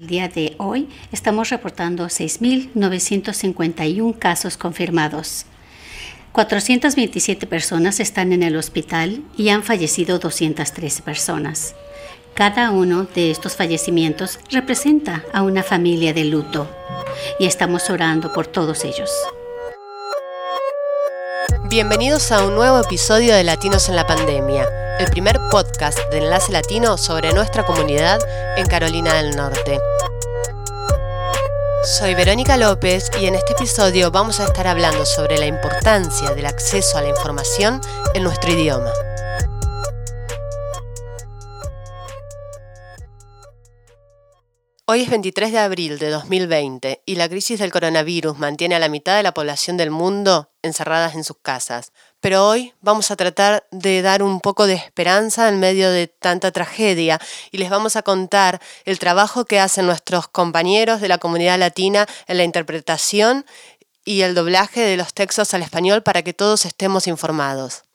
El día de hoy estamos reportando 6.951 casos confirmados. 427 personas están en el hospital y han fallecido 213 personas. Cada uno de estos fallecimientos representa a una familia de luto y estamos orando por todos ellos. Bienvenidos a un nuevo episodio de Latinos en la Pandemia, el primer podcast de Enlace Latino sobre nuestra comunidad en Carolina del Norte. Soy Verónica López y en este episodio vamos a estar hablando sobre la importancia del acceso a la información en nuestro idioma. Hoy es 23 de abril de 2020 y la crisis del coronavirus mantiene a la mitad de la población del mundo encerradas en sus casas. Pero hoy vamos a tratar de dar un poco de esperanza en medio de tanta tragedia y les vamos a contar el trabajo que hacen nuestros compañeros de la comunidad latina en la interpretación y el doblaje de los textos al español para que todos estemos informados.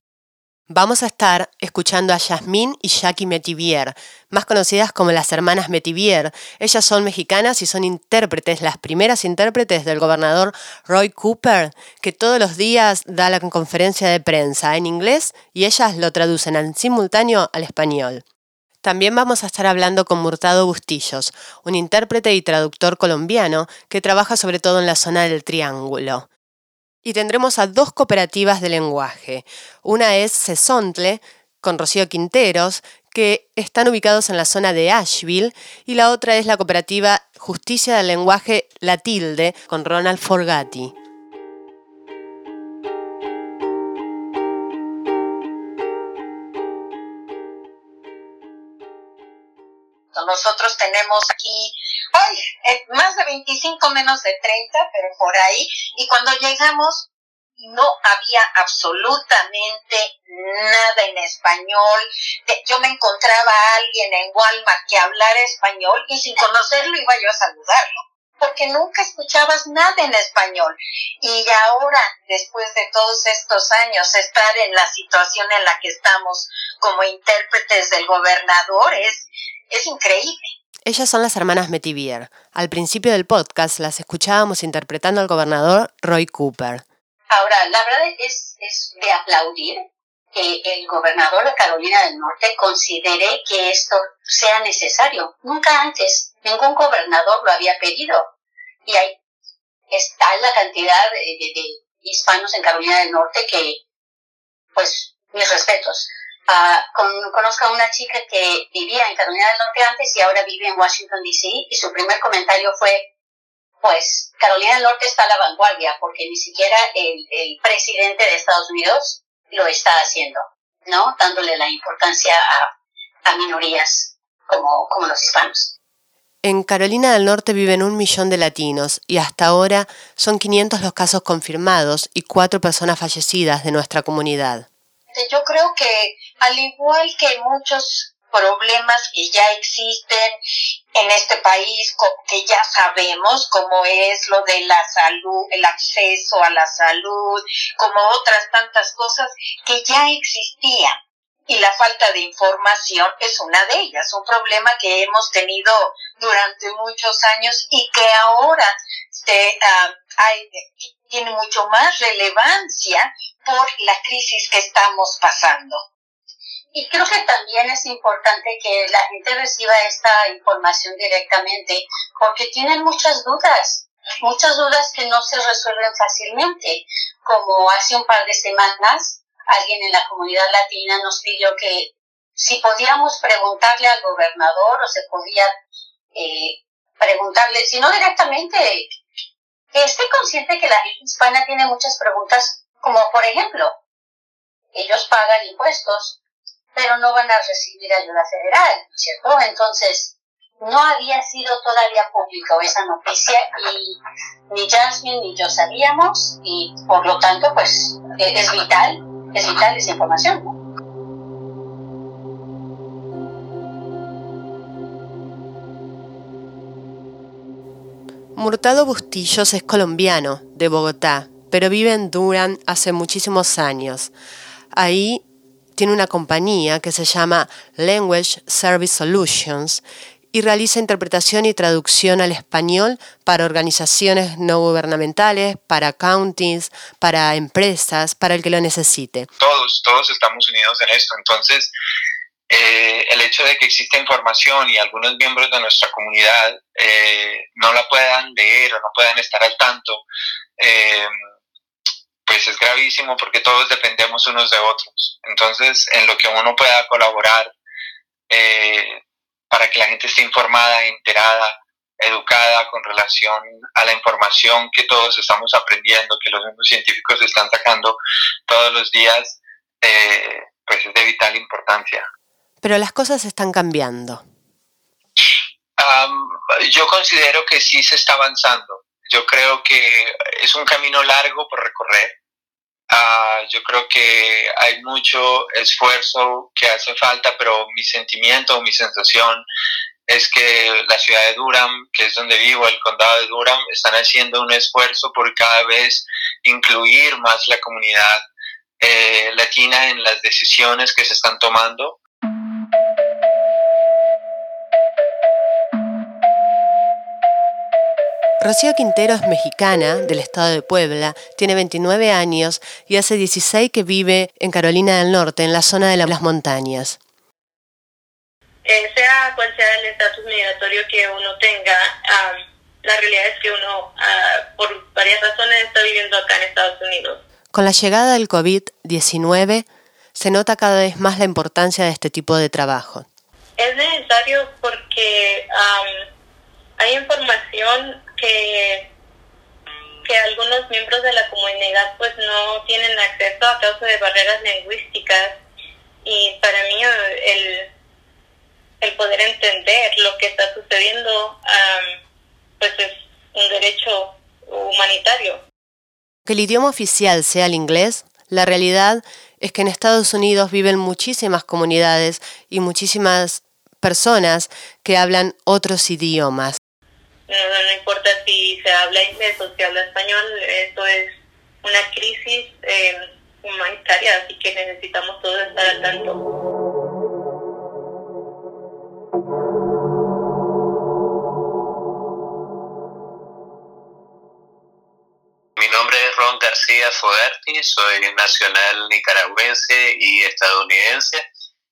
Vamos a estar escuchando a Yasmín y Jackie Metivier, más conocidas como las hermanas Metivier. Ellas son mexicanas y son intérpretes, las primeras intérpretes del gobernador Roy Cooper, que todos los días da la conferencia de prensa en inglés y ellas lo traducen en simultáneo al español. También vamos a estar hablando con Murtado Bustillos, un intérprete y traductor colombiano que trabaja sobre todo en la zona del Triángulo. Y tendremos a dos cooperativas de lenguaje. Una es Cesontle, con Rocío Quinteros, que están ubicados en la zona de Asheville, y la otra es la cooperativa Justicia del Lenguaje La Tilde, con Ronald Forgati. Nosotros tenemos aquí ay, eh, más de 25 menos de 30, pero por ahí. Y cuando llegamos no había absolutamente nada en español. Yo me encontraba a alguien en Walmart que hablara español y sin conocerlo iba yo a saludarlo, porque nunca escuchabas nada en español. Y ahora, después de todos estos años, estar en la situación en la que estamos como intérpretes del gobernador es, es increíble. Ellas son las hermanas Metivier. Al principio del podcast las escuchábamos interpretando al gobernador Roy Cooper. Ahora, la verdad es, es de aplaudir que el gobernador de Carolina del Norte considere que esto sea necesario. Nunca antes ningún gobernador lo había pedido. Y ahí está la cantidad de, de hispanos en Carolina del Norte que, pues, mis respetos. Ah, conozco a una chica que vivía en Carolina del Norte antes y ahora vive en Washington, D.C. y su primer comentario fue, pues Carolina del Norte está a la vanguardia porque ni siquiera el, presidente de Estados Unidos lo está haciendo, ¿no? Dándole la importancia a, a minorías como, como los hispanos. En Carolina del Norte viven un millón de latinos y hasta ahora son 500 los casos confirmados y cuatro personas fallecidas de nuestra comunidad. Yo creo que al igual que muchos problemas que ya existen en este país, que ya sabemos, como es lo de la salud, el acceso a la salud, como otras tantas cosas que ya existían. Y la falta de información es una de ellas, un problema que hemos tenido durante muchos años y que ahora se, ah, hay, tiene mucho más relevancia por la crisis que estamos pasando. Y creo que también es importante que la gente reciba esta información directamente, porque tienen muchas dudas, muchas dudas que no se resuelven fácilmente. Como hace un par de semanas, alguien en la comunidad latina nos pidió que si podíamos preguntarle al gobernador o se podía eh, preguntarle, si no directamente, esté consciente que la gente hispana tiene muchas preguntas, como por ejemplo, ellos pagan impuestos, pero no van a recibir ayuda federal, ¿cierto? Entonces, no había sido todavía público esa noticia y ni Jasmine ni yo sabíamos y por lo tanto, pues es vital, es vital esa información. Murtado Bustillos es colombiano, de Bogotá, pero vive en Durham hace muchísimos años. Ahí tiene una compañía que se llama Language Service Solutions y realiza interpretación y traducción al español para organizaciones no gubernamentales, para counties, para empresas, para el que lo necesite. Todos, todos estamos unidos en esto. Entonces, eh, el hecho de que exista información y algunos miembros de nuestra comunidad eh, no la puedan leer o no puedan estar al tanto, eh, pues es gravísimo porque todos dependemos unos de otros. Entonces, en lo que uno pueda colaborar para que la gente esté informada, enterada, educada con relación a la información que todos estamos aprendiendo, que los mismos científicos están sacando todos los días, pues es de vital importancia pero las cosas están cambiando. Yo considero que sí se está avanzando. Yo creo que es un camino largo por recorrer. Ah, yo creo que hay mucho esfuerzo que hace falta, pero mi sentimiento, mi sensación es que la ciudad de Durham, que es donde vivo, el condado de Durham, están haciendo un esfuerzo por cada vez incluir más la comunidad eh, latina en las decisiones que se están tomando Rocío Quintero es mexicana del estado de Puebla, tiene 29 años y hace 16 que vive en Carolina del Norte, en la zona de las montañas. Eh, sea cual sea el estatus migratorio que uno tenga, la realidad es que uno, ah, por varias razones, está viviendo acá en Estados Unidos. Con la llegada del COVID-19, se nota cada vez más la importancia de este tipo de trabajo. Es necesario porque hay información que, que algunos miembros de la comunidad pues no tienen acceso a causa de barreras lingüísticas y para mí el, el poder entender lo que está sucediendo pues es un derecho humanitario. Que el idioma oficial sea el inglés, la realidad es que en Estados Unidos viven muchísimas comunidades y muchísimas personas que hablan otros idiomas. No, importa si se habla inglés o se habla español, esto es una crisis eh, humanitaria, así que necesitamos todos estar al tanto. Mi nombre es Ron García Fogarty, soy nacional nicaragüense y estadounidense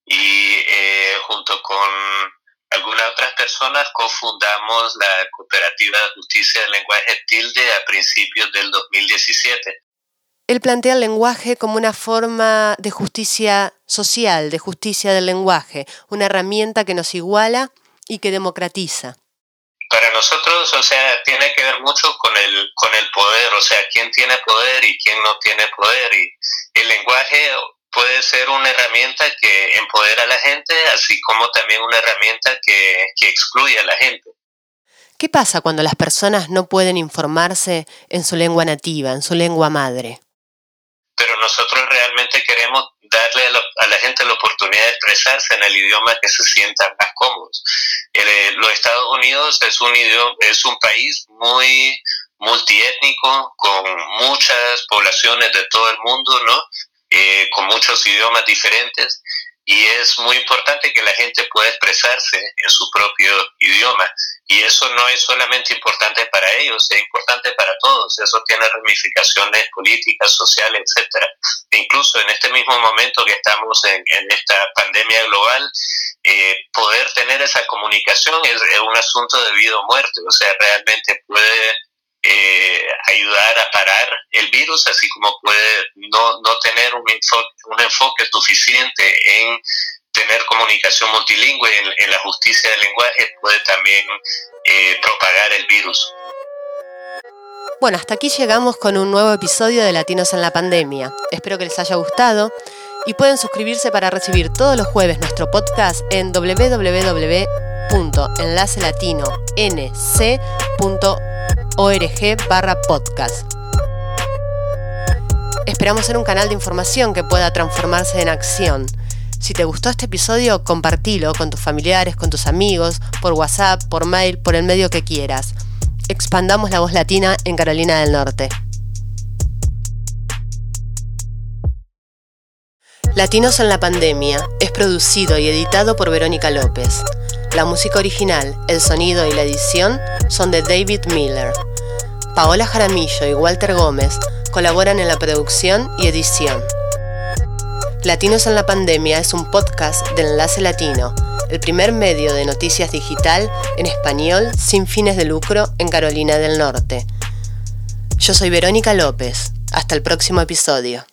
y eh, junto con algunas otras personas cofundamos la Cooperativa de Justicia del Lenguaje Tilde a principios del 2017. Él plantea el lenguaje como una forma de justicia social, de justicia del lenguaje, una herramienta que nos iguala y que democratiza. Para nosotros, o sea, tiene que ver mucho con el, con el poder, o sea, quién tiene poder y quién no tiene poder. Y el lenguaje puede ser una herramienta que empodera a la gente, así como también una herramienta que, que excluye a la gente. ¿Qué pasa cuando las personas no pueden informarse en su lengua nativa, en su lengua madre? Pero nosotros realmente queremos darle a, la gente la oportunidad de expresarse en el idioma que se sientan más cómodos. Eh, los Estados Unidos es un, idioma, es un país muy multiétnico, con muchas poblaciones de todo el mundo, ¿no? Eh, con muchos idiomas diferentes y es muy importante que la gente pueda expresarse en su propio idioma. Y eso no es solamente importante para ellos, es importante para todos, eso tiene ramificaciones políticas, sociales, etcétera. E incluso en este mismo momento que estamos en, esta pandemia global, eh, poder tener esa comunicación es, es un asunto de vida o muerte, o sea, realmente puede eh, ayudar a parar el virus, así como puede no, no tener un enfoque, suficiente en tener comunicación multilingüe en, la justicia del lenguaje, puede también eh, propagar el virus. Bueno, hasta aquí llegamos con un nuevo episodio de Latinos en la Pandemia. Espero que les haya gustado y pueden suscribirse para recibir todos los jueves nuestro podcast en www.enlacelatino.nc.org org barra podcast. Esperamos ser un canal de información que pueda transformarse en acción. Si te gustó este episodio, compartilo con tus familiares, con tus amigos, por WhatsApp, por mail, por el medio que quieras. Expandamos la voz latina en Carolina del Norte. Latinos en la Pandemia es producido y editado por Verónica López. La música original, el sonido y la edición son de David Miller. Paola Jaramillo y Walter Gómez colaboran en la producción y edición. Latinos en la Pandemia es un podcast del Enlace Latino, el primer medio de noticias digital en español sin fines de lucro en Carolina del Norte. Yo soy Verónica López. Hasta el próximo episodio.